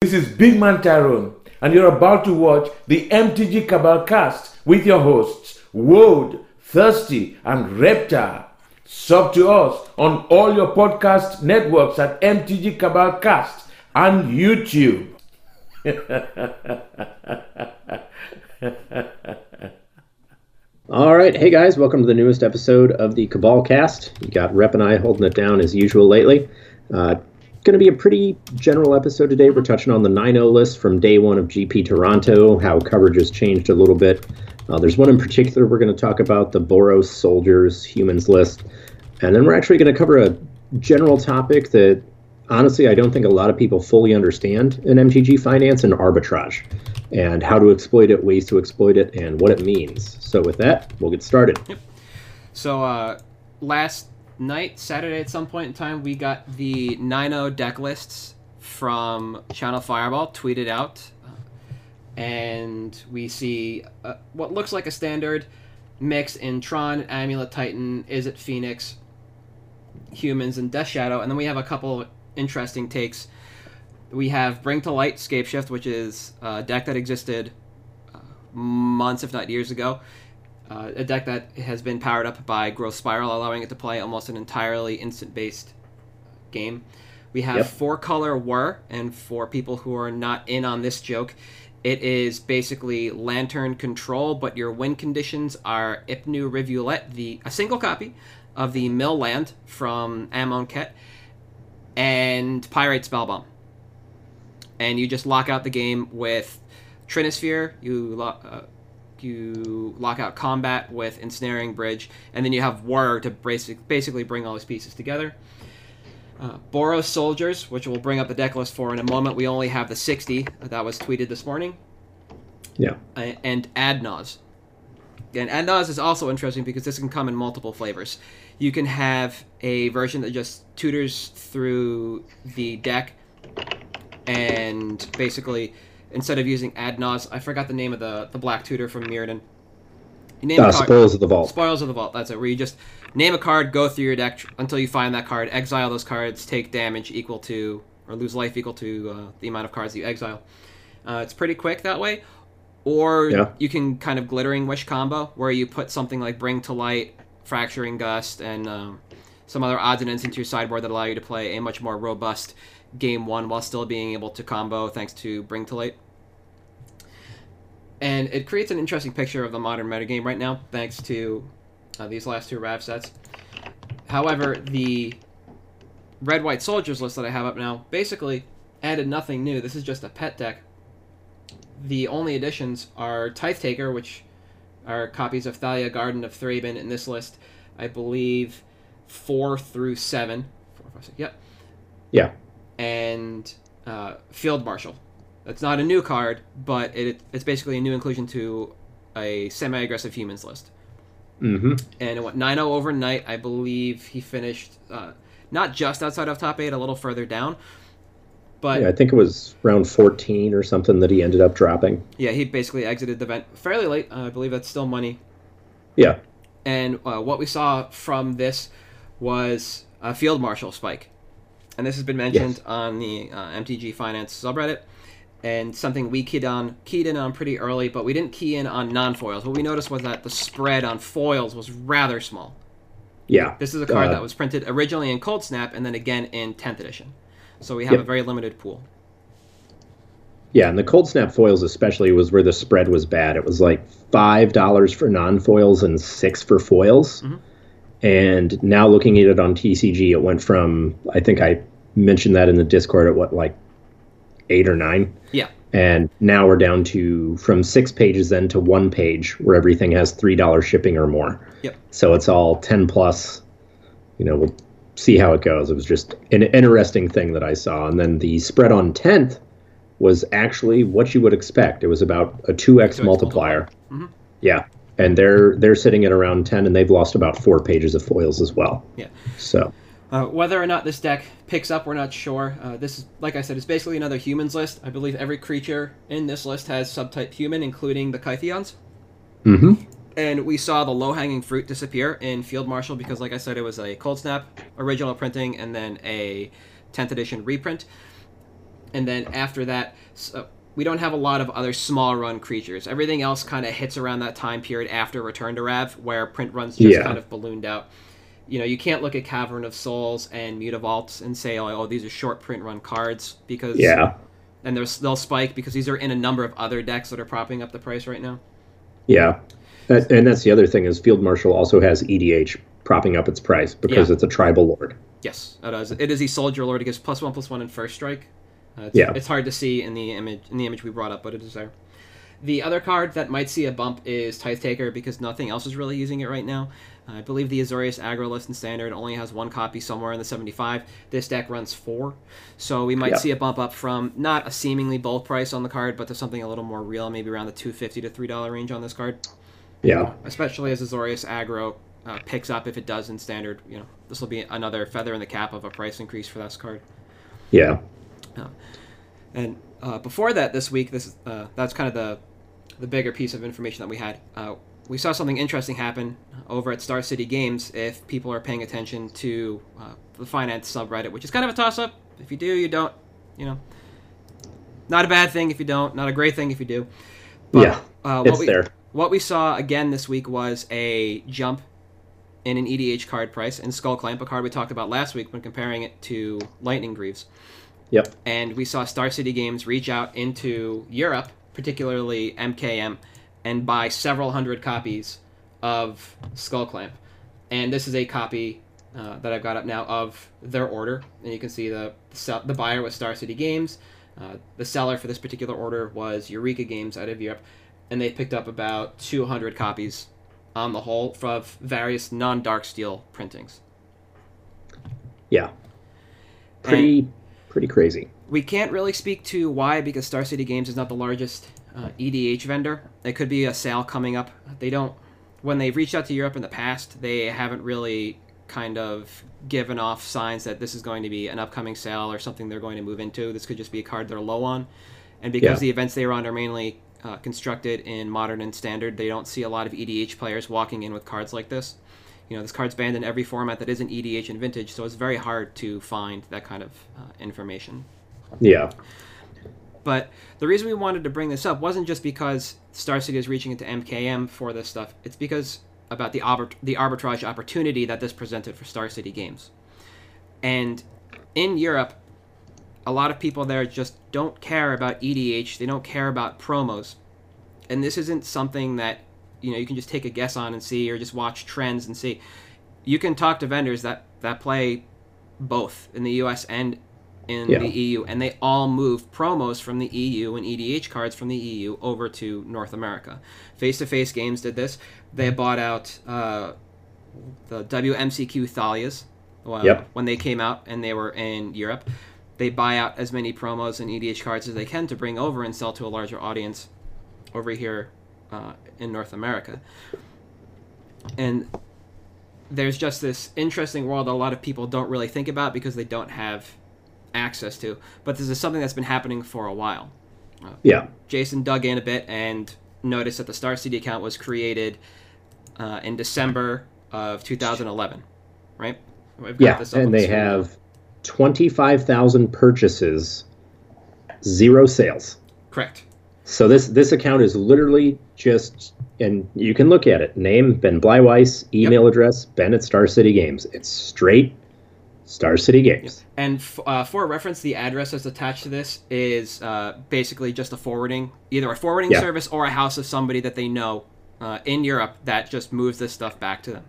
This is Big Man Tyrone, and you're about to watch the MTG Cabal cast with your hosts, Woad, Thirsty, and Reptar. Sub to us on all your podcast networks at MTG Cabal Cast and YouTube. All right, hey guys, welcome to the newest episode of the Cabal Cast. You got Rep and I holding it down as usual lately. Uh, going to be a pretty general episode today. We're touching on the 9-0 list from day one of GP Toronto, how coverage has changed a little bit. Uh, there's one in particular we're going to talk about, the Boros Soldiers Humans list. And then we're actually going to cover a general topic that honestly I don't think a lot of people fully understand in MTG finance and arbitrage and how to exploit it, ways to exploit it, and what it means. So with that, we'll get started. Yep. So uh, last night, Saturday at some point in time, we got the 9 deck lists from Channel Fireball tweeted out. And we see uh, what looks like a standard mix in Tron, Amulet Titan, Izzet Phoenix, Humans, and Death Shadow. And then we have a couple interesting takes we have Bring to Light Scapeshift, which is a deck that existed uh, months, if not years ago. Uh, a deck that has been powered up by Growth Spiral, allowing it to play almost an entirely instant based game. We have yep. four color Whir, and for people who are not in on this joke, it is basically Lantern Control, but your win conditions are Ipnu Rivulet, the a single copy of the Mill Land from Amonkhet, and Pyrite Spellbomb and you just lock out the game with Trinisphere. You lock, uh, you lock out combat with Ensnaring Bridge, and then you have War to basically bring all these pieces together. Uh, Boros Soldiers, which we'll bring up the deck list for in a moment. We only have the 60 that was tweeted this morning. Yeah. Uh, and Adnaz. And Adnaz is also interesting because this can come in multiple flavors. You can have a version that just tutors through the deck and basically instead of using Adnaz, I forgot the name of the the black tutor from Mirrodin. You name uh, Spoils of the Vault. Spoils of the Vault. That's it. Where you just name a card, go through your deck until you find that card, exile those cards, take damage equal to or lose life equal to uh, the amount of cards you exile. Uh, it's pretty quick that way. Or yeah. you can kind of glittering wish combo where you put something like Bring to Light, Fracturing Gust, and um, some other odds and ends into your sideboard that allow you to play a much more robust game one while still being able to combo thanks to Bring to Light. And it creates an interesting picture of the modern metagame right now, thanks to uh, these last two RAV sets. However, the Red White Soldiers list that I have up now basically added nothing new. This is just a pet deck. The only additions are Tithe Taker, which are copies of Thalia Guardian of Thraben in this list. I believe four through seven. Four, five, six. Yep. Yeah and uh, Field Marshal. That's not a new card, but it, it's basically a new inclusion to a semi-aggressive humans list. Mm-hmm. And it went 9-0 overnight. I believe he finished uh, not just outside of top eight, a little further down. But yeah, I think it was round 14 or something that he ended up dropping. Yeah, he basically exited the event fairly late. Uh, I believe that's still money. Yeah. And uh, what we saw from this was a field marshal spike and this has been mentioned yes. on the uh, MTG Finance subreddit, and something we keyed on keyed in on pretty early, but we didn't key in on non-foils. What we noticed was that the spread on foils was rather small. Yeah, this is a card uh, that was printed originally in Coldsnap and then again in 10th edition, so we have yep. a very limited pool. Yeah, and the Coldsnap foils especially was where the spread was bad. It was like five dollars for non-foils and six for foils. Mm-hmm. And now looking at it on TCG, it went from I think I mentioned that in the Discord at what like eight or nine. Yeah. And now we're down to from six pages then to one page where everything has three dollars shipping or more. Yep. So it's all ten plus. You know, we'll see how it goes. It was just an interesting thing that I saw. And then the spread on tenth was actually what you would expect. It was about a two x multiplier. Mm-hmm. Yeah and they're they're sitting at around 10 and they've lost about four pages of foils as well yeah so uh, whether or not this deck picks up we're not sure uh, this is like i said is basically another humans list i believe every creature in this list has subtype human including the kytheons mm-hmm. and we saw the low-hanging fruit disappear in field marshal because like i said it was a cold snap original printing and then a 10th edition reprint and then after that, so we don't have a lot of other small run creatures. Everything else kind of hits around that time period after Return to Rav, where print runs just Yeah. kind of ballooned out. You know, you can't look at Cavern of Souls and Mutavaults and say, oh, these are short print run cards because Yeah. and there's, they'll spike because these are in a number of other decks that are propping up the price right now. Yeah. That, and that's the other thing is Field Marshal also has EDH propping up its price because Yeah. it's a tribal lord. Yes, it is. It is a Soldier Lord. It gives plus one plus one in first strike. Uh, it's, Yeah. it's hard to see in the image in the image we brought up, but it is there. The other card that might see a bump is Tithe Taker because nothing else is really using it right now. I believe the Azorius aggro list in standard only has one copy somewhere in the 75. This deck runs four, so we might Yeah. see a bump up from not a seemingly bold price on the card, but to something a little more real, maybe around the 250 to three dollar range on this card. Yeah. Especially as Azorius aggro uh, picks up if it does in standard. You know, this will be another feather in the cap of a price increase for this card. Yeah. And uh, before that, this week, this uh, that's kind of the the bigger piece of information that we had. Uh, we saw something interesting happen over at Star City Games. If people are paying attention to uh, the finance subreddit, which is kind of a toss up. If you do, you don't. You know, not a bad thing if you don't. Not a great thing if you do. But, Yeah. uh, It's we, there. What we saw again this week was a jump in an EDH card price in Skullclamp, a card we talked about last week when comparing it to Lightning Greaves Yep. and we saw Star City Games reach out into Europe, particularly MKM, and buy several hundred copies of Skullclamp. And this is a copy uh, that I've got up now of their order, and you can see the the, the buyer was Star City Games. Uh, the seller for this particular order was Eureka Games out of Europe, and they picked up about 200 copies on the whole of various non-Darksteel printings. Yeah. Pretty pretty crazy. We can't really speak to why because Star City Games is not the largest uh, EDH vendor. It could be a sale coming up. They don't. When they've reached out to Europe in the past, they haven't really kind of given off signs that this is going to be an upcoming sale or something they're going to move into. This could just be a card they're low on. And because Yeah. the events they run are mainly uh, constructed in modern and standard, they don't see a lot of EDH players walking in with cards like this. You know, this card's banned in every format that isn't EDH and vintage, so it's very hard to find that kind of uh, information. Yeah. But the reason we wanted to bring this up wasn't just because Star City is reaching into MKM for this stuff. It's because about the arbit- the arbitrage opportunity that this presented for Star City Games. And in Europe, a lot of people there just don't care about EDH. They don't care about promos. And this isn't something that you know you can just take a guess on and see, or just watch trends and see. You can talk to vendors that that play both in the U.S. and in Yeah. the EU, and they all move promos from the EU and EDH cards from the EU over to North America. Face to Face Games did this. They bought out uh, the WMCQ Thalias well, Yep. when they came out and they were in Europe. They buy out as many promos and EDH cards as they can to bring over and sell to a larger audience over here uh, in North America. And there's just this interesting world that a lot of people don't really think about because they don't have access to. But this is something that's been happening for a while. Yeah. Jason dug in a bit and noticed that the Star City account was created uh, in December of 2011, right? Yeah. this And they have 25,000 purchases, zero sales. correct. So this this account is literally just, and you can look at it. Name Ben Bleiweiss, email address Ben at Star City Games. It's straight Star City Games. And f- uh, for reference, the address that's attached to this is uh, basically just a forwarding, either a forwarding Yeah. service or a house of somebody that they know uh, in Europe that just moves this stuff back to them.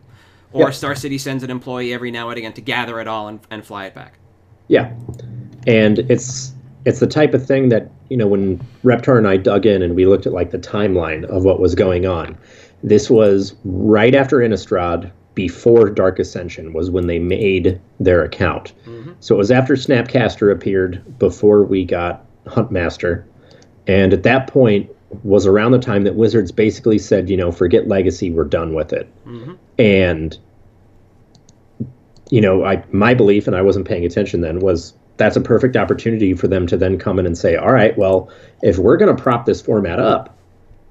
Or Yeah. Star City sends an employee every now and again to gather it all and, and fly it back. Yeah, and it's it's the type of thing that you know when Reptar and I dug in and we looked at like the timeline of what was going on. This was right after Innistrad, before Dark Ascension was when they made their account. Mm-hmm. So it was after Snapcaster appeared, before we got Huntmaster, and at that point was around the time that Wizards basically said, you know, forget Legacy, we're done with it. Mm-hmm. And you know, I my belief, and I wasn't paying attention then, was that's a perfect opportunity for them to then come in and say, all right, well, if we're going to prop this format up,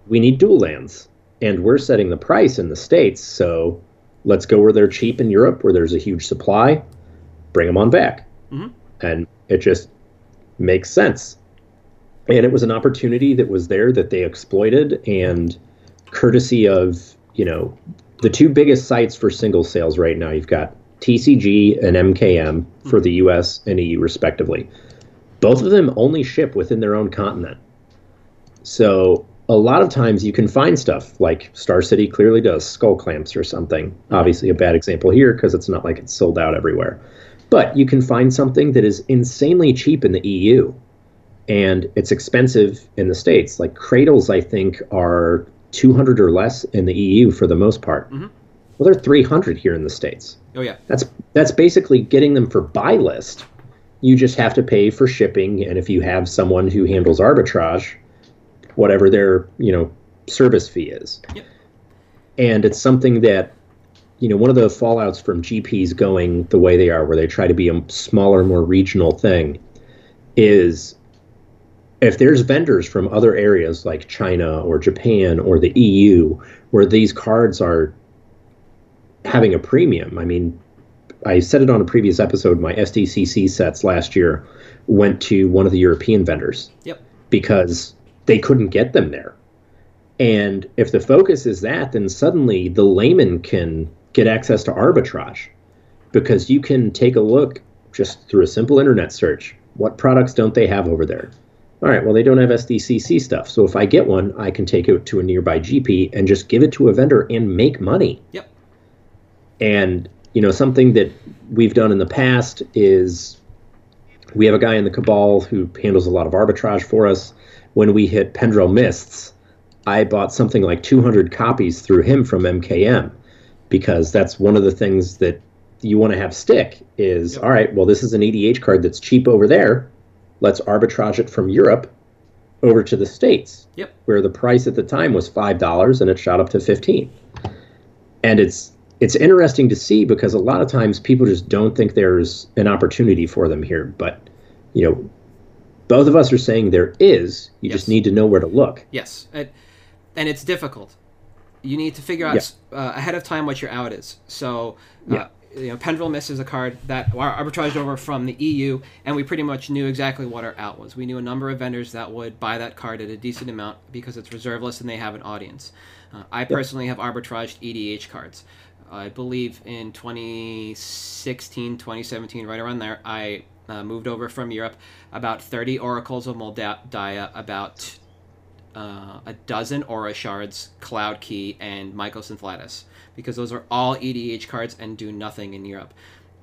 we need dual lands, and we're setting the price in the states, so let's go where they're cheap in Europe, where there's a huge supply, bring them on back, Mhm. and it just makes sense. And it was an opportunity that was there that they exploited, and courtesy of you know the two biggest sites for single sales right now, you've got TCG and MKM for the US and EU respectively. Both of them only ship within their own continent. So a lot of times you can find stuff like Star City clearly does skull clamps or something. Obviously, a bad example here because it's not like it's sold out everywhere. But you can find something that is insanely cheap in the EU and it's expensive in the States. Like cradles, I think, are 200 or less in the EU for the most part. Mhm. Well, there are 300 here in the States. Oh yeah. That's that's basically getting them for buy list. You just have to pay for shipping, and if you have someone who handles arbitrage, whatever their you know service fee is. Yep. And it's something that you know one of the fallouts from GPs going the way they are, where they try to be a smaller, more regional thing, is if there's vendors from other areas like China or Japan or the EU where these cards are having a premium. I mean, I said it on a previous episode. My SDCC sets last year went to one of the European vendors Yep. because they couldn't get them there. And if the focus is that, then suddenly the layman can get access to arbitrage because you can take a look just through a simple internet search. What products don't they have over there? All right, well, they don't have SDCC stuff. So if I get one, I can take it to a nearby GP and just give it to a vendor and make money. Yep. And you know, something that we've done in the past is we have a guy in the cabal who handles a lot of arbitrage for us. When we hit Pendrell Mists, I bought something like 200 copies through him from MKM because that's one of the things that you want to have stick is Yep. all right, well, this is an EDH card that's cheap over there. Let's arbitrage it from Europe over to the States Yep. where the price at the time was five dollars and it shot up to fifteen. And it's it's interesting to see because a lot of times people just don't think there's an opportunity for them here. But you know, both of us are saying there is. You Yes. just need to know where to look. Yes, and, and it's difficult. You need to figure out Yeah. uh, ahead of time what your out is. So, uh, Yeah. you know, Pendrell Mists is a card that arbitraged over from the EU, and we pretty much knew exactly what our out was. We knew a number of vendors that would buy that card at a decent amount because it's reserveless and they have an audience. Uh, I personally have arbitraged EDH cards. I believe in 2016, 2017, right around there, I uh, moved over from Europe about 30 oracles of Mul Daya, about uh, a dozen Aura Shards, Cloud Key, and Mycosynth Lattice, because those are all EDH cards and do nothing in Europe.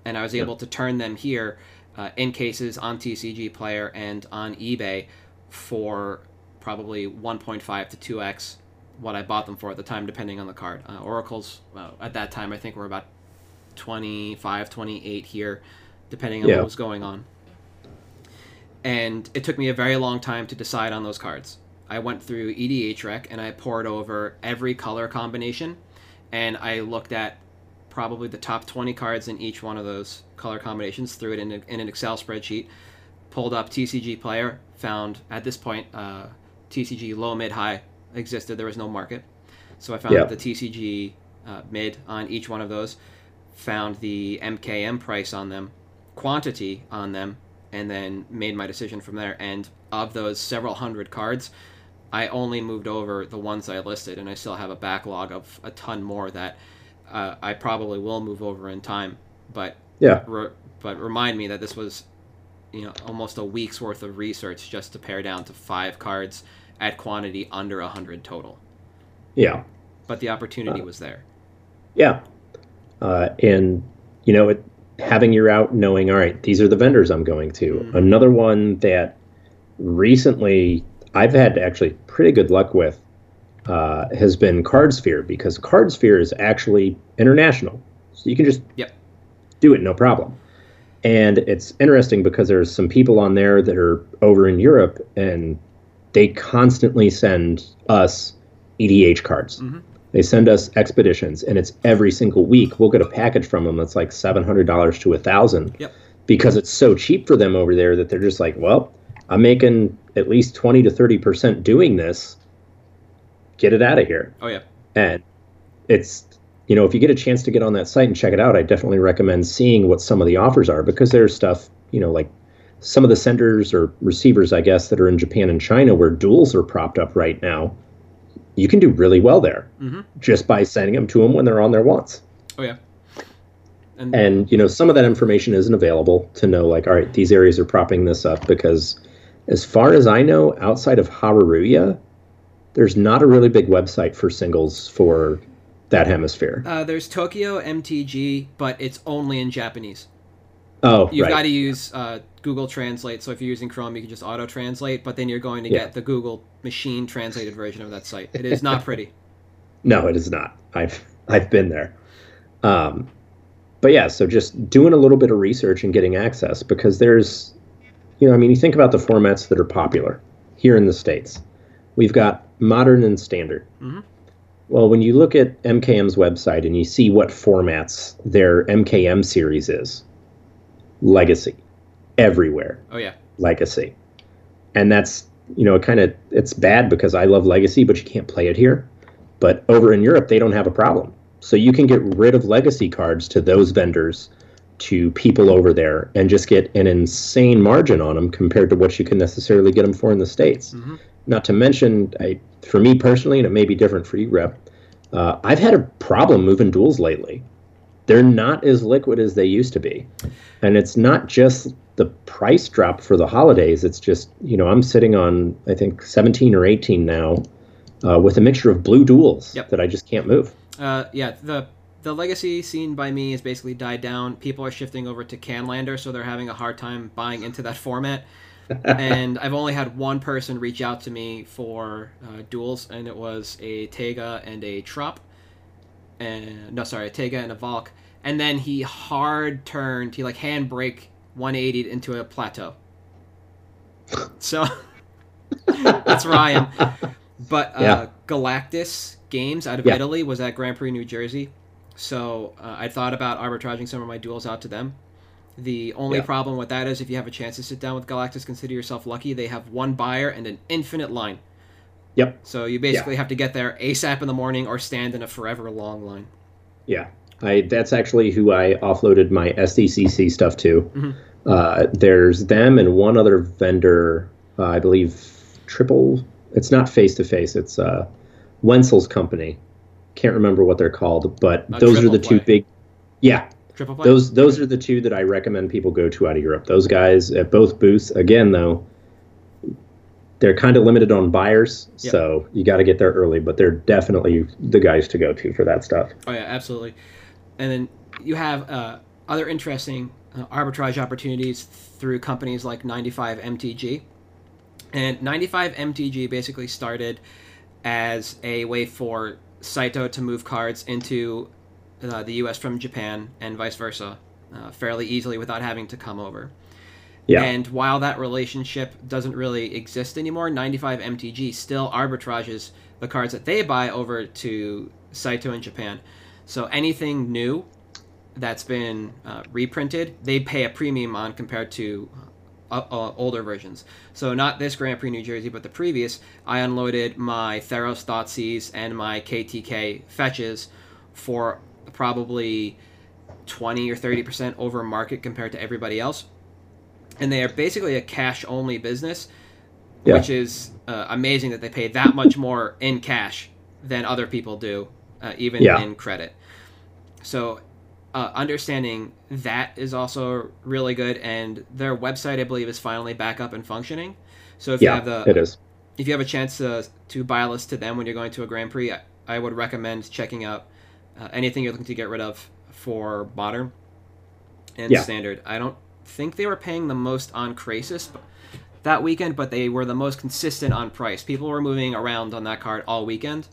And I was able to turn them here uh, in cases on TCG Player and on eBay for probably 1.5 to 2x what I bought them for at the time, depending on the card. Uh, Oracles, at that time, I think were about 25, 28 here, depending on Yeah. what was going on. And it took me a very long time to decide on those cards. I went through EDHREC and I poured over every color combination, and I looked at probably the top 20 cards in each one of those color combinations, threw it in, a, in an Excel spreadsheet, pulled up TCG Player, found at this point uh, TCG low, mid, high existed. There was no market, so I found Yeah. the TCG uh, mid on each one of those, found the MKM price on them, quantity on them, and then made my decision from there. And of those several hundred cards, I only moved over the ones I listed, and I still have a backlog of a ton more that uh, I probably will move over in time. But Yeah. re- but remind me that this was, you know, almost a week's worth of research just to pare down to five cards at quantity under a hundred total. Yeah. But the opportunity was there. Yeah. Uh, and, you know, it, having your out, knowing, all right, these are the vendors I'm going to. Mhm. Another one that recently I've had actually pretty good luck with uh, has been CardSphere because CardSphere is actually international. So you can just Yep. do it no problem. And it's interesting because there's some people on there that are over in Europe and they constantly send us EDH cards. Mhm. They send us expeditions, and it's every single week. We'll get a package from them that's like seven hundred dollars to a thousand, Yep. because it's so cheap for them over there that they're just like, well, I'm making at least twenty to thirty percent doing this. Get it out of here. Oh yeah. And it's, you know, if you get a chance to get on that site and check it out, I definitely recommend seeing what some of the offers are because there's stuff, you know, like some of the senders or receivers, I guess, that are in Japan and China where duels are propped up right now, you can do really well there Mm-hmm. just by sending them to them when they're on their wants. Oh yeah. And, And you know, some of that information isn't available to know, like, all right, these areas are propping this up because, as far as I know, outside of Hareruya, there's not a really big website for singles for that hemisphere. uh, there's Tokyo MTG, but it's only in Japanese. Oh, You've right. got to use uh, Google Translate. So if you're using Chrome, you can just auto translate, but then you're going to Yeah. get the Google machine translated version of that site. It is not pretty. No, it is not. I've I've been there. Um, but yeah, so just doing a little bit of research and getting access because there's, you know, I mean, you think about the formats that are popular here in the states. We've got modern and standard. Mhm. Well, when you look at MKM's website and you see what formats their MKM series is, legacy, everywhere. Oh yeah. legacy. And that's you know it kind of it's bad because i love legacy but you can't play it here. But over in europe they don't have a problem. So you can get rid of legacy cards to those vendors to people over there and just get an insane margin on them compared to what you can necessarily get them for in the states. Mhm. not to mention I, for me personally and it may be different for you rep uh, i've had a problem moving duels lately they're not as liquid as they used to be and it's not just the price drop for the holidays it's just you know i'm sitting on i think 17 or 18 now uh, with a mixture of blue duels Yep. that i just can't move Uh, yeah, the the legacy scene by me has basically died down. People are shifting over to Canlander, so they're having a hard time buying into that format. and I've only had one person reach out to me for uh, duels, and it was a Taiga and a Trop. And no, sorry, a Taiga and a Valk. And then he hard turned, he like handbrake 180 into a plateau. So that's Ryan. But uh, Yeah. Galactus Games out of Yeah. Italy was at Grand Prix New Jersey. So uh, I thought about arbitraging some of my duels out to them. The only Yeah. problem with that is if you have a chance to sit down with Galactus, consider yourself lucky. They have one buyer and an infinite line. Yep So you basically have to get there ASAP in the morning or stand in a forever long line. yeah I, that's actually who i offloaded my sdcc stuff to Mhm. uh, there's them and one other vendor uh, i believe triple it's not face to face it's uh, wenzel's company can't remember what they're called but Uh, those are the two big yeah Triple play? those those are the two that I recommend people go to out of Europe. Those guys at both booths. Again, though, they're kind of limited on buyers, Yep. so you got to get there early. But they're definitely the guys to go to for that stuff. Oh yeah, absolutely. And then you have uh, other interesting uh, arbitrage opportunities through companies like 95 MTG. And 95 MTG basically started as a way for Saito to move cards into uh, the U.S. from Japan and vice versa, uh, fairly easily without having to come over. Yeah, And while that relationship doesn't really exist anymore, 95 MTG still arbitrages the cards that they buy over to Saito in Japan. So anything new that's been uh, reprinted, they pay a premium on compared to uh, uh, older versions. So not this Grand Prix New Jersey, but the previous, I unloaded my Theros Thoughtseize and my KTK fetches for probably 20 or 30% over market compared to everybody else and they are basically a cash only business, Yeah. which is uh, amazing that they pay that much more in cash than other people do, uh, even Yeah. in credit. So, uh, understanding that is also really good, and their website, I believe, is finally back up and functioning. So if you have the it is. if you have a chance to to buy a list to them when you're going to a Grand Prix, I, I would recommend checking out uh, anything you're looking to get rid of for modern and Yeah. standard. I don't think they were paying the most on Krasis that weekend, but they were the most consistent on price. People were moving around on that card all weekend.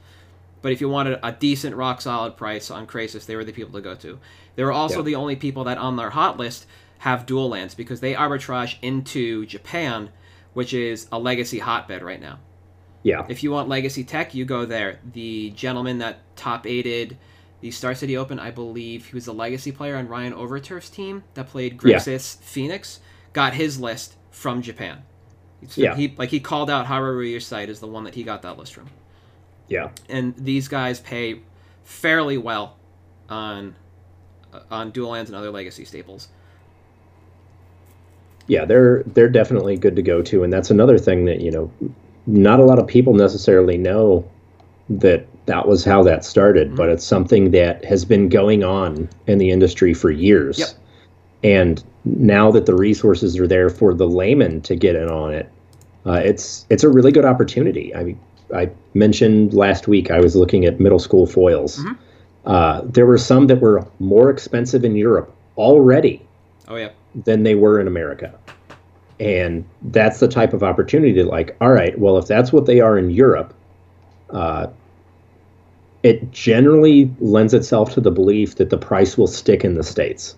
But if you wanted a decent rock solid price on Krasis, they were the people to go to. They were also Yeah. the only people that on their hot list have dual lands because they arbitrage into Japan, which is a legacy hotbed right now. Yeah, If you want legacy tech, you go there. The gentleman that top aided the Star City Open, I believe he was a legacy player on Ryan Overturf's team that played Yeah. Grixis Phoenix, got his list from Japan. So Yeah. He like he called out Haruru's site as the one that he got that list from. yeah, And these guys pay fairly well on uh, on dual lands and other legacy staples. yeah, they're they're definitely good to go to, and that's another thing that you know, not a lot of people necessarily know that that was how that started, mm-hmm. but it's something that has been going on in the industry for years. Yep. And now that the resources are there for the layman to get in on it, uh, it's it's a really good opportunity. I mean, I mentioned last week I was looking at middle school foils. Mm-hmm. Uh, there were some that were more expensive in Europe already. Oh yeah. Than they were in America. And that's the type of opportunity to like, all right, well, if that's what they are in Europe, uh, it generally lends itself to the belief that the price will stick in the states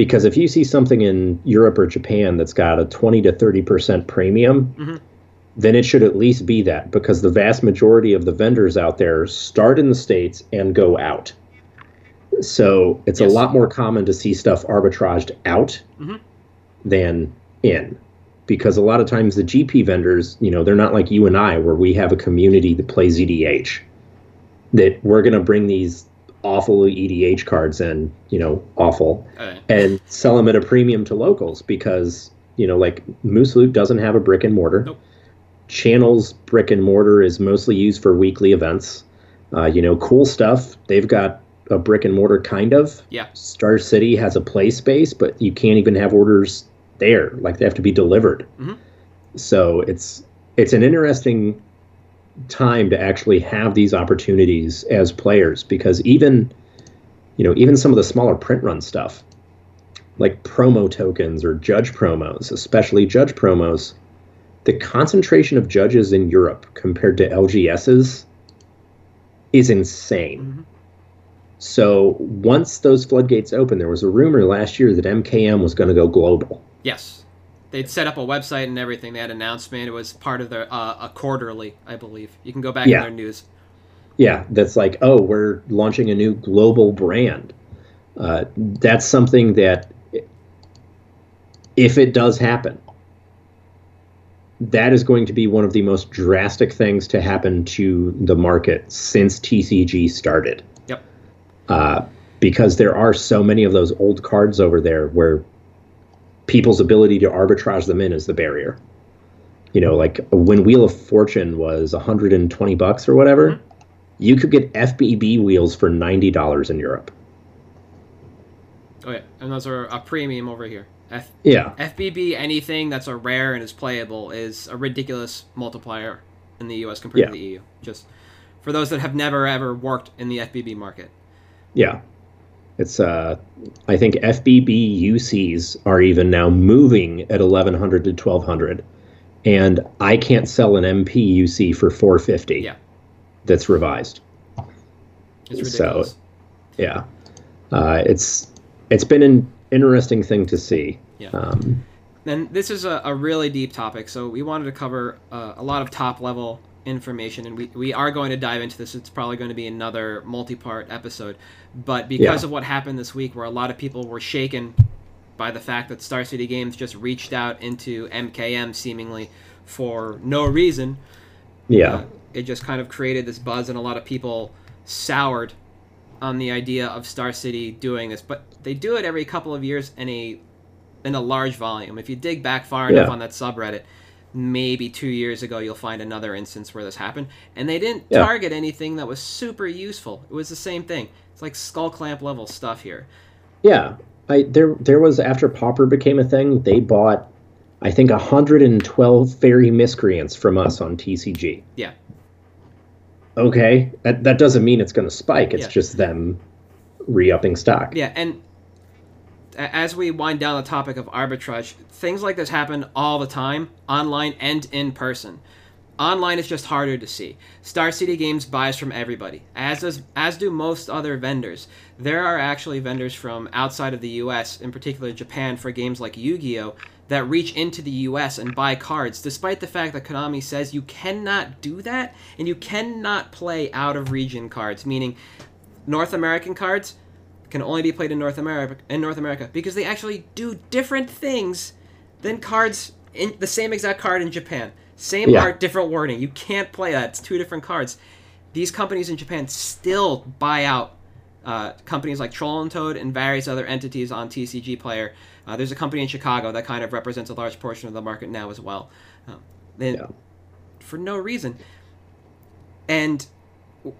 because if you see something in Europe or Japan that's got a 20 to 30% premium, mm-hmm. then it should at least be that because the vast majority of the vendors out there start in the States and go out. So it's yes. a lot more common to see stuff arbitraged out mm-hmm. than in because a lot of times the GP vendors, you know, they're not like you and I where we have a community that plays EDH. That we're going to bring these awful EDH cards in, you know awful, right. and sell them at a premium to locals because you know like Moose Loot doesn't have a brick and mortar. Nope. Channel's brick and mortar is mostly used for weekly events. Uh, you know, cool stuff. They've got a brick and mortar kind of. Yeah. Star City has a play space, but you can't even have orders there. Like they have to be delivered. Mm-hmm. So it's it's an interesting time to actually have these opportunities as players because even you know even some of the smaller print run stuff like promo tokens or judge promos especially judge promos the concentration of judges in Europe compared to LGS's is insane. Mm-hmm. So once those floodgates open, there was a rumor last year that MKM was going to go global. Yes they'd set up a website and everything. They had announcement. It was part of their uh, a quarterly, I believe. You can go back yeah. in their news. Yeah, that's like, oh, we're launching a new global brand. Uh, that's something that, if it does happen, that is going to be one of the most drastic things to happen to the market since TCG started. Yep. Uh, because there are so many of those old cards over there where people's ability to arbitrage them in is the barrier. You know, like when Wheel of Fortune was 120 bucks or whatever, mm-hmm. you could get FBB wheels for $90 in Europe. Oh yeah, and those are a premium over here. F- yeah. FBB anything that's a rare and is playable is a ridiculous multiplier in the US compared yeah. to the EU. Just for those that have never ever worked in the FBB market. Yeah. It's uh, I think FBB UCs are even now moving at 1100 to 1200, and I can't sell an MP UC for 450. Yeah, that's revised. It's ridiculous. So, yeah, uh, it's it's been an interesting thing to see. Yeah. Um, and this is a, a, really deep topic, so we wanted to cover uh, a lot of top level information, and we, we are going to dive into this. It's probably going to be another multi part episode. But because yeah. of what happened this week, where a lot of people were shaken by the fact that Star City Games just reached out into MKM seemingly for no reason, yeah, uh, it just kind of created this buzz, and a lot of people soured on the idea of Star City doing this. But they do it every couple of years in a in a large volume. If you dig back far enough on that subreddit, maybe two years ago you'll find another instance where this happened. And they didn't yeah. target anything that was super useful. It was the same thing. It's like skull clamp level stuff here. Yeah. I, there there was after popper became a thing they bought i think 112 Faerie Miscreants from us on tcg yeah. Okay? That, that doesn't mean it's going to spike. It's yeah. just them re-upping stock. Yeah and as we wind down the topic of arbitrage, things like this happen all the time, online and in person. Online is just harder to see. Star City Games buys from everybody, as does as do most other vendors. There are actually vendors from outside of the U.S., in particular Japan, for games like Yu-Gi-Oh, that reach into the U.S. and buy cards, despite the fact that Konami says you cannot do that and you cannot play out of region cards, meaning North American cards can only be played in North America in North America because they actually do different things than cards in the same exact card in Japan. Same yeah. art, different wording. You can't play that. It's two different cards. These companies in Japan still buy out uh, companies like Troll and Toad and various other entities on TCG Player. Uh, there's a company in Chicago that kind of represents a large portion of the market now as well. And Yeah. for no reason. And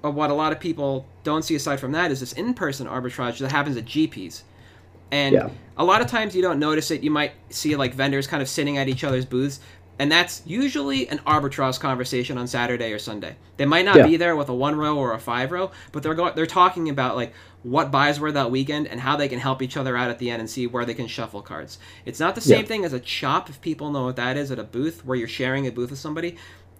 Uh, what a lot of people don't see aside from that is this in-person arbitrage that happens at GPs. And Yeah. a lot of times you don't notice it. You might see like vendors kind of sitting at each other's booths, and that's usually an arbitrage conversation on Saturday or Sunday. They might not Yeah. be there with a one row or a five row, but they're going they're talking about like what buys were that weekend and how they can help each other out at the end and see where they can shuffle cards. It's not the same Yeah. thing as a chop if people know what that is at a booth where you're sharing a booth with somebody.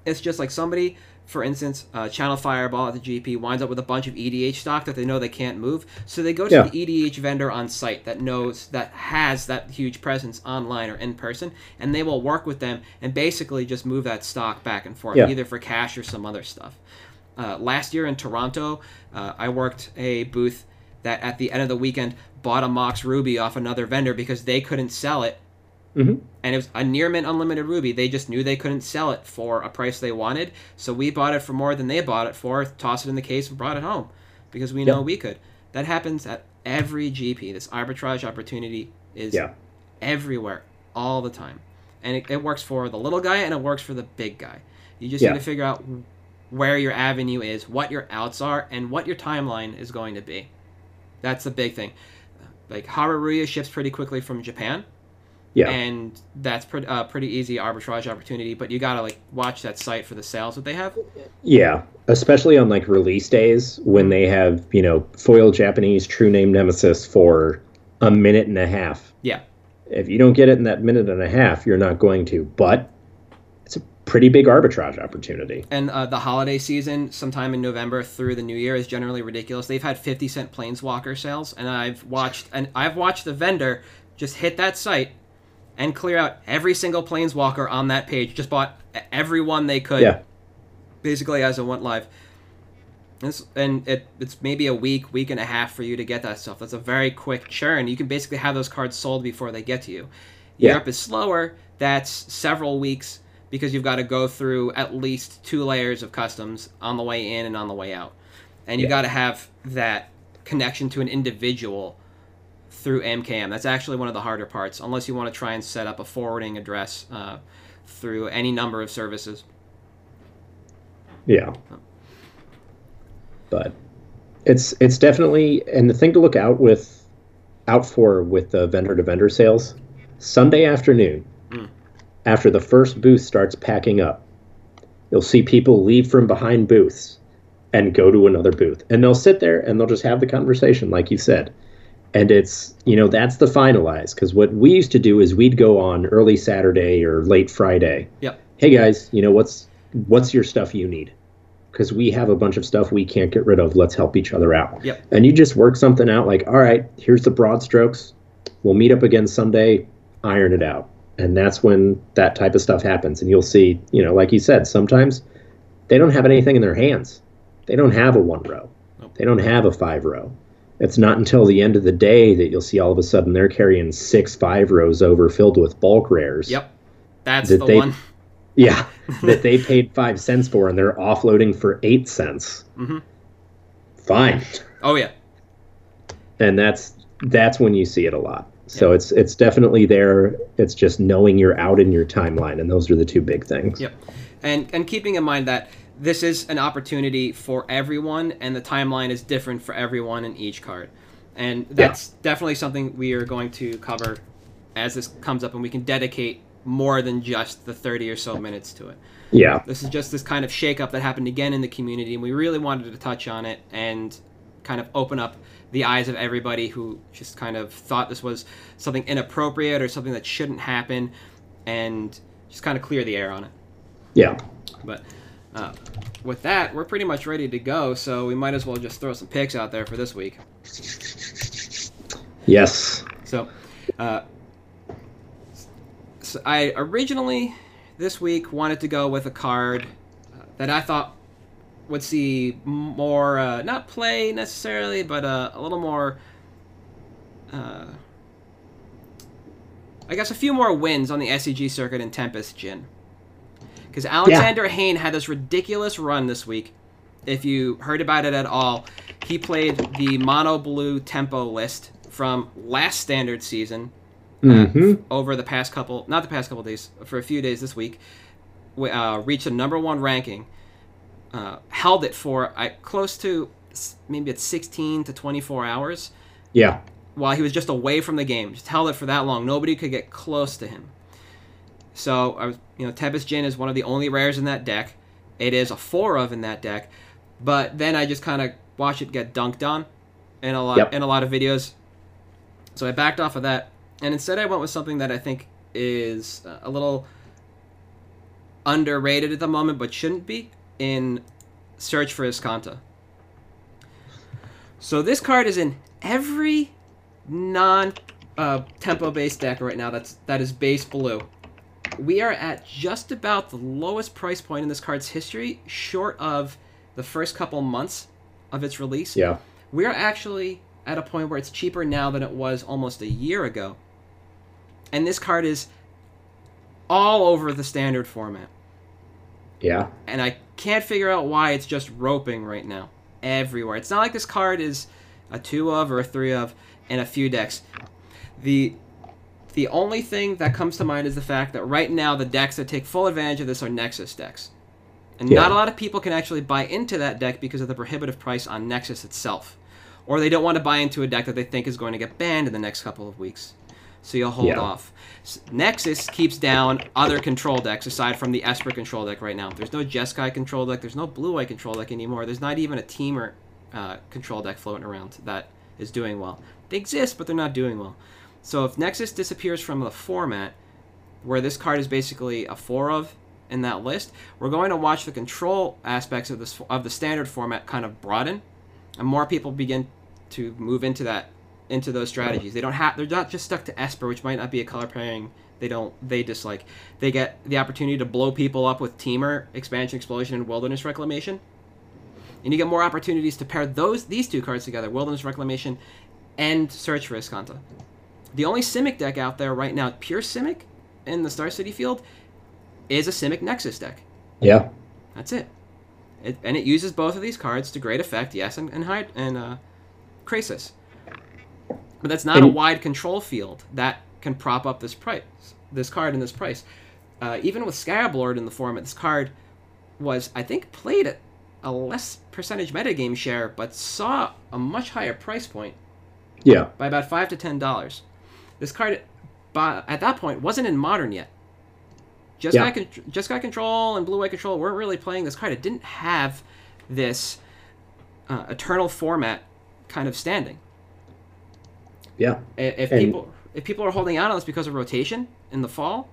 It's just like somebody, for instance, uh, Channel Fireball at the GP winds up with a bunch of EDH stock that they know they can't move, so they go to Yeah. the EDH vendor on site that knows that has that huge presence online or in person, and they will work with them and basically just move that stock back and forth, Yeah. either for cash or some other stuff. Uh, last year in Toronto, uh, I worked a booth that at the end of the weekend bought a Mox Ruby off another vendor because they couldn't sell it Mhm. and it was a near mint unlimited ruby. They just knew they couldn't sell it for a price they wanted, so we bought it for more than they bought it for, tossed it in the case, and brought it home because we know Yeah. we could. That happens at every GP. This arbitrage opportunity is Yeah. everywhere, all the time, and it, it works for the little guy and it works for the big guy. You just Yeah. need to figure out where your avenue is, what your outs are, and what your timeline is going to be. That's the big thing. Like Hareruya ships pretty quickly from Japan Yeah. and that's pretty uh, pretty easy arbitrage opportunity. But you gotta like watch that site for the sales that they have. Yeah, especially on like release days when they have, you know, foil Japanese true name nemesis for a minute and a half. Yeah, If you don't get it in that minute and a half, you're not going to. But it's a pretty big arbitrage opportunity. and uh, the holiday season, sometime in November through the New Year, is generally ridiculous. They've had fifty cent planeswalker sales, and I've watched and I've watched the vendor just hit that site and clear out every single planeswalker on that page. Just bought every one they could. Yeah. basically as it went live. It's, and it, it's maybe a week, week and a half for you to get that stuff. That's a very quick churn. You can basically have those cards sold before they get to you. Yeah. Europe is slower. That's several weeks because you've got to go through at least two layers of customs on the way in and on the way out. And you Yeah. got to have that connection to an individual through MKM. That's actually one of the harder parts, unless you want to try and set up a forwarding address uh, through any number of services. Yeah. But it's it's definitely and the thing to look out with out for with the vendor to vendor sales Sunday afternoon Mm. after the first booth starts packing up you'll see people leave from behind booths and go to another booth and they'll sit there and they'll just have the conversation like you said and it's you know that's the finalize because what we used to do is we'd go on early saturday or late friday. Yep. hey guys you know what's what's your stuff you need? Because we have a bunch of stuff we can't get rid of. Let's help each other out. Yep. and you just work something out like all right here's the broad strokes. We'll meet up again sunday iron it out. And that's when that type of stuff happens. And you'll see you know like you said sometimes they don't have anything in their hands. They don't have a one row. Nope. they don't have a five row it's not until the end of the day that you'll see all of a sudden they're carrying six five rows over filled with bulk rares Yep. That's Did the they- one. yeah that they paid five cents for and they're offloading for eight cents Mm-hmm. fine Oh yeah. and that's that's when you see it a lot so Yeah. it's it's definitely there it's just knowing you're out in your timeline and those are the two big things Yep. And and keeping in mind that this is an opportunity for everyone, and the timeline is different for everyone in each card, and that's definitely something we are going to cover as this comes up, and we can dedicate more than just the thirty or so minutes to it. yeah This is just this kind of shakeup that happened again in the community, and we really wanted to touch on it and kind of open up the eyes of everybody who just kind of thought this was something inappropriate or something that shouldn't happen, and just kind of clear the air on it. yeah But uh, with that, we're pretty much ready to go, so we might as well just throw some picks out there for this week. yes So, uh, so I originally this week wanted to go with a card uh, that I thought would see more, uh, not play necessarily, but uh, a little more. Uh, I guess a few more wins on the SCG circuit in Tempest Djinn. Because Alexander Hayne had this ridiculous run this week if you heard about it at all, he played the mono blue tempo list from last standard season uh, Mhm. over the past couple, not the past couple days, for a few days this week. We, uh, reached a number one ranking. Uh, held it for uh, close to maybe it's 16 to 24 hours Yeah. while he was just away from the game. Just held it for that long. Nobody could get close to him. So I was, you know, Tempest Djinn is one of the only rares in that deck. It is a four of in that deck, but then I just kind of watched it get dunked on in a lot Yep. in a lot of videos. So I backed off of that, and instead I went with something that I think is uh, a little underrated at the moment, but shouldn't be in Search for Azcanta. So this card is in every non uh, tempo based deck right now that's that is base blue. We are at just about the lowest price point in this card's history, short of the first couple months of its release. Yeah. We are actually at a point where it's cheaper now than it was almost a year ago. And this card is all over the standard format. Yeah. And I can't figure out why it's just roping right now. Everywhere. It's not like this card is a two of or a three of in a few decks. The the only thing that comes to mind is the fact that right now the decks that take full advantage of this are Nexus decks. And Yeah. not a lot of people can actually buy into that deck because of the prohibitive price on Nexus itself. Or they don't want to buy into a deck that they think is going to get banned in the next couple of weeks. So you'll hold Yeah. off. Nexus keeps down other control decks aside from the Esper control deck right now. There's no Jeskai control deck. There's no Blue Eye control deck anymore. There's not even a Temur uh, control deck floating around that is doing well. They exist, but they're not doing well. So if Nexus disappears from the format, where this card is basically a four of in that list, we're going to watch the control aspects of this of the standard format kind of broaden, and more people begin to move into that into those strategies. They don't have they're not just stuck to Esper, which might not be a color pairing they don't they dislike. They get the opportunity to blow people up with Temur, Expansion Explosion, and Wilderness Reclamation. And you get more opportunities to pair those these two cards together, Wilderness Reclamation and Search for Azcanta. The only Simic deck out there right now, pure Simic in the Star City field, is a Simic Nexus deck. Yeah. That's it. it and it uses both of these cards to great effect, yes, and and, Hyd- and uh, Krasis. But that's not a wide control field that can prop up this price, this card and this price. Uh, even with Scarab Lord in the format, this card was, I think, played at a less percentage metagame share, but saw a much higher price point Yeah. by about five to ten dollars. This card, by, at that point, wasn't in modern yet. Just Yeah. got just got control and blue eye control weren't really playing this card. It didn't have this uh, eternal format kind of standing. Yeah. If And- people if people are holding out on this because of rotation in the fall,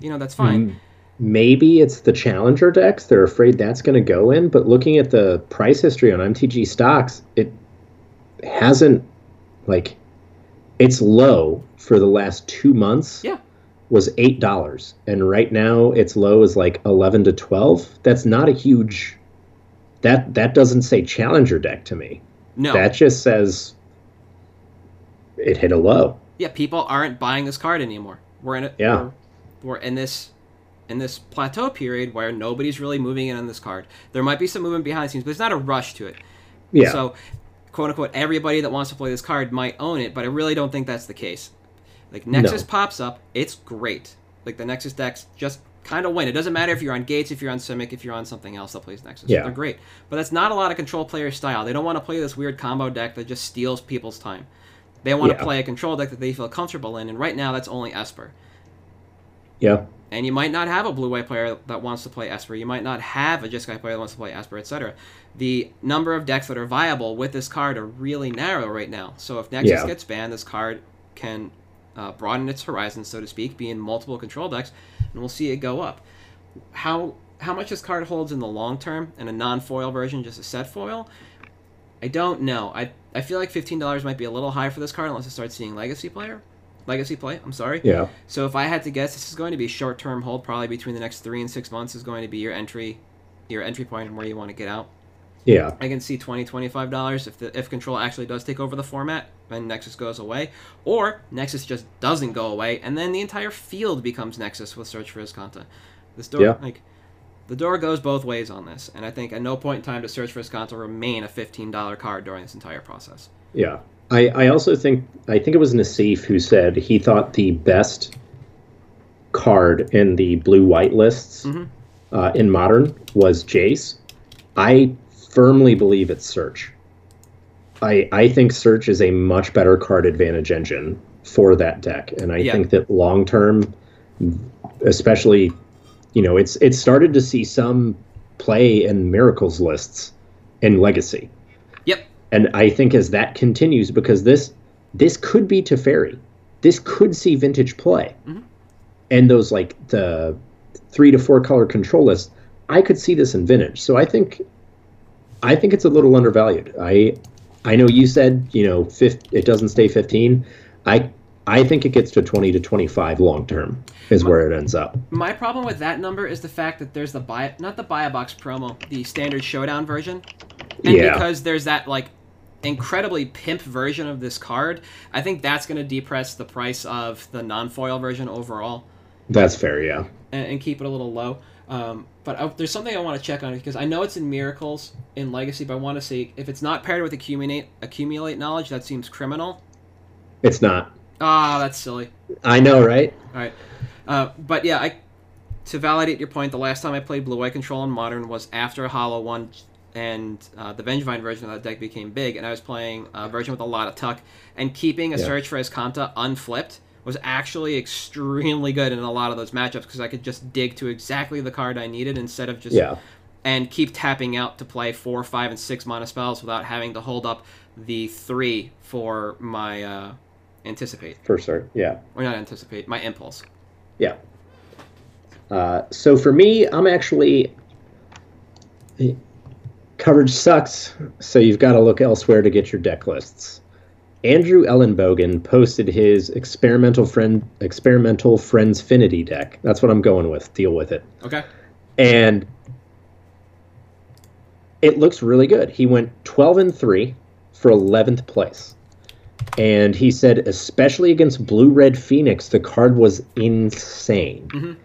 you know that's fine. M- Maybe it's the challenger decks. They're afraid that's going to go in. But looking at the price history on MTG stocks, it hasn't like it's low for the last two months. Yeah. was eight dollars, and right now its low is like eleven to twelve. That's not a huge. That that doesn't say challenger deck to me. No, That just says it hit a low. yeah, people aren't buying this card anymore. We're in it. Yeah. We're, we're in this in this plateau period where nobody's really moving in on this card. There might be some movement behind the scenes, but there's not a rush to it. Yeah. So, quote unquote, everybody that wants to play this card might own it, but I really don't think that's the case. Like Nexus No. pops up, it's great. Like the Nexus decks just kind of win. It doesn't matter if you're on Gates, if you're on Simic, if you're on something else that plays Nexus. Yeah. They're great. But that's not a lot of control player style. They don't want to play this weird combo deck that just steals people's time. They want to Yeah. play a control deck that they feel comfortable in, and right now that's only Esper. Yeah. And you might not have a blue white player that wants to play Esper. You might not have a Jeskai player that wants to play Esper, etc. The number of decks that are viable with this card are really narrow right now. So if Nexus Yeah. gets banned, this card can uh, broaden its horizons, so to speak, be in multiple control decks, and we'll see it go up. How how much this card holds in the long term in a non-foil version, just a set foil, I don't know. I I feel like fifteen dollars might be a little high for this card unless it starts seeing legacy player, legacy play. I'm sorry. Yeah. So if I had to guess, this is going to be short term hold, probably between the next three and six months is going to be your entry, your entry point and where you want to get out. Yeah. I can see 20 dollars if the if control actually does take over the format and Nexus goes away, or Nexus just doesn't go away and then the entire field becomes Nexus with Search for Azcanta. This door Yeah. like the door goes both ways on this, and I think at no point in time does Search for Azcanta remain a fifteen dollar card during this entire process. Yeah. I, I also think I think it was Nassif who said he thought the best card in the blue white lists Mhm. uh, in modern was Jace. I firmly believe it's Search. I I think Search is a much better card advantage engine for that deck, and I Yeah. think that long term, especially, you know, it's it's started to see some play in miracles lists in Legacy. And I think as that continues, because this this could be Teferi, this could see vintage play, Mhm. and those like the three to four color control list, I could see this in vintage. So I think I think it's a little undervalued. I I know you said you know it doesn't stay fifteen. I I think it gets to twenty to twenty five long term is where it ends up. My problem with that number is the fact that there's the buy not the buy a box promo, the standard showdown version. And Yeah. because there's that like incredibly pimp version of this card, I think that's going to depress the price of the non-foil version overall That's fair, yeah. and, and keep it a little low. Um, but I, there's something I want to check on because I know it's in Miracles in Legacy, but I want to see if it's not paired with accumulate accumulate knowledge. That seems criminal. It's not. Ah, that's silly. I know, right? All right, uh, but yeah, I to validate your point, the last time I played Blue Eye Control in Modern was after Hollow One and uh, the Vengevine version of that deck became big, and I was playing a version with a lot of tuck, and keeping a Yeah. Search for Azcanta unflipped was actually extremely good in a lot of those matchups because I could just dig to exactly the card I needed instead of just Yeah. and keep tapping out to play four, five, and six mana spells without having to hold up the three for my uh, anticipate For sure. Yeah. or not anticipate my impulse. Yeah. Uh, so for me, I'm actually coverage sucks. So you've got to look elsewhere to get your deck lists. Andrew Elenbogen posted his experimental friend experimental friendsfinity deck. That's what I'm going with. Deal with it. Okay. And it looks really good. He went 12 and 3 for 11th place. And he said, especially against Blue Red Phoenix, the card was insane. Mhm.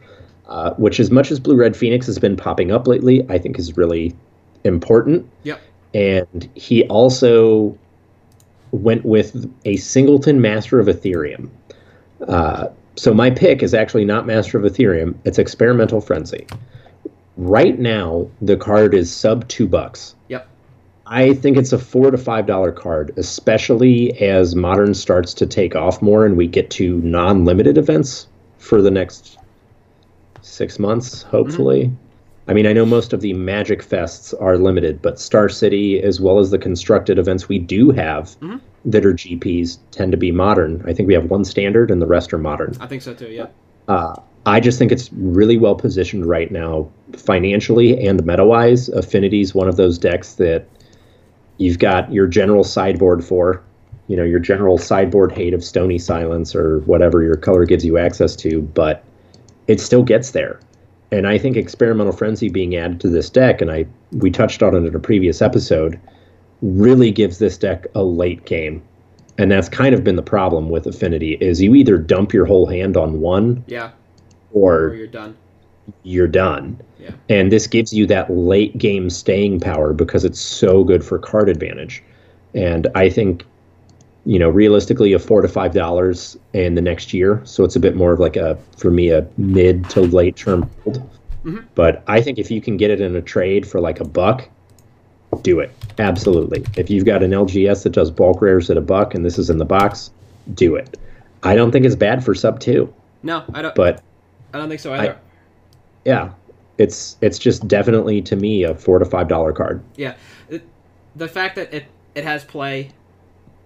Uh, which, as much as Blue Red Phoenix has been popping up lately, I think is really important. Yep. And he also went with a singleton Master of Etherium. Uh, so my pick is actually not Master of Etherium; it's Experimental Frenzy. Right now, the card is sub two bucks. Yep. I think it's a four to five dollar card, especially as modern starts to take off more and we get to non-limited events for the next six months, hopefully. I mean, I know most of the Magic Fests are limited, but Star City, as well as the constructed events we do have Mhm. that are GPs, tend to be modern. I think we have one standard, and the rest are modern. I think so too. Yeah. Uh, I just think it's really well positioned right now, financially and meta wise. Affinity's one of those decks that you've got your general sideboard for, you know, your general sideboard hate of Stony Silence or whatever your color gives you access to, but it still gets there. And I think Experimental Frenzy being added to this deck, and I we touched on it in a previous episode, really gives this deck a late game. And that's kind of been the problem with Affinity is you either dump your whole hand on one Yeah. Or or you're done. you're done. Yeah. And this gives you that late game staying power because it's so good for card advantage. And I think, you know, realistically, a four to five dollars in the next year. So it's a bit more of like a, for me, a mid to late term hold. Mhm. But I think if you can get it in a trade for like a buck, do it. Absolutely. If you've got an LGS that does bulk rares at a buck and this is in the box, do it. I don't think it's bad for sub two, No, I don't. but I don't think so either. yeah, it's it's just definitely to me a four to five dollar card. Yeah, it, the fact that it it has play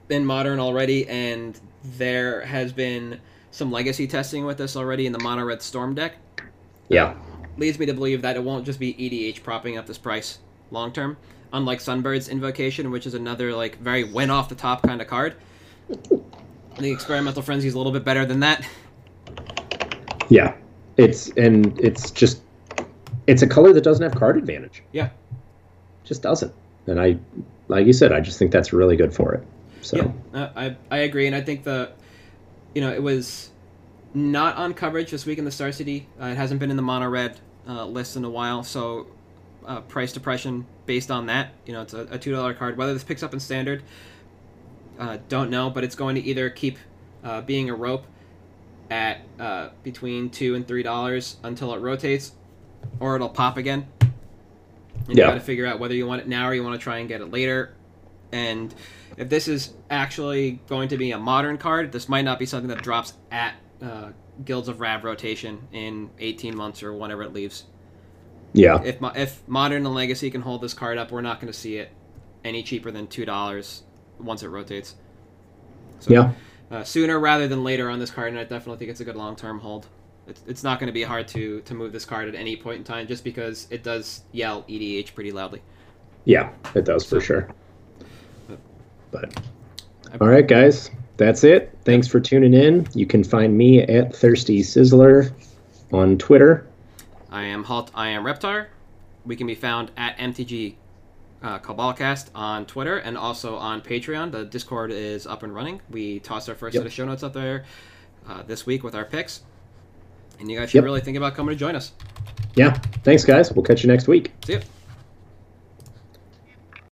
in modern already, and there has been some legacy testing with this already in the mono red storm deck, Yeah, leads me to believe that it won't just be EDH propping up this price long term. Unlike Sunbird's Invocation, which is another like very win off the top kind of card. The experimental frenzy is a little bit better than that. yeah, it's and it's just it's a color that doesn't have card advantage. Yeah. just doesn't. And I, like you said, I just think that's really good for it. So Yeah, I I agree, and I think the, you know, it was not on coverage this week in the Star City. Uh, it hasn't been in the mono red uh, list in a while, so uh, price depression based on that. You know, it's a, a two dollar card. Whether this picks up in standard, uh, don't know, but it's going to either keep uh, being a rope at uh, between two and three dollars until it rotates, or it'll pop again. And Yeah. you got to figure out whether you want it now or you want to try and get it later. And if this is actually going to be a modern card, this might not be something that drops at uh, Guilds of Rav rotation in 18 months or whenever it leaves. Yeah. If if modern and legacy can hold this card up, we're not going to see it any cheaper than two dollars once it rotates. So, Yeah. uh, sooner rather than later on this card, and I definitely think it's a good long term hold. It's, it's not going to be hard to to move this card at any point in time, just because it does yell EDH pretty loudly. Yeah, it does for sure. But all right, guys, that's it. Thanks for tuning in. You can find me at Thirsty Sizzler on Twitter. I am Halt. I am Reptar. We can be found at MTG uh, Cabalcast on Twitter and also on Patreon. The Discord is up and running. We tossed our first Yep. set of show notes up there uh, this week with our picks, and you guys should Yep. really think about coming to join us. Yeah, thanks, guys. We'll catch you next week. See ya.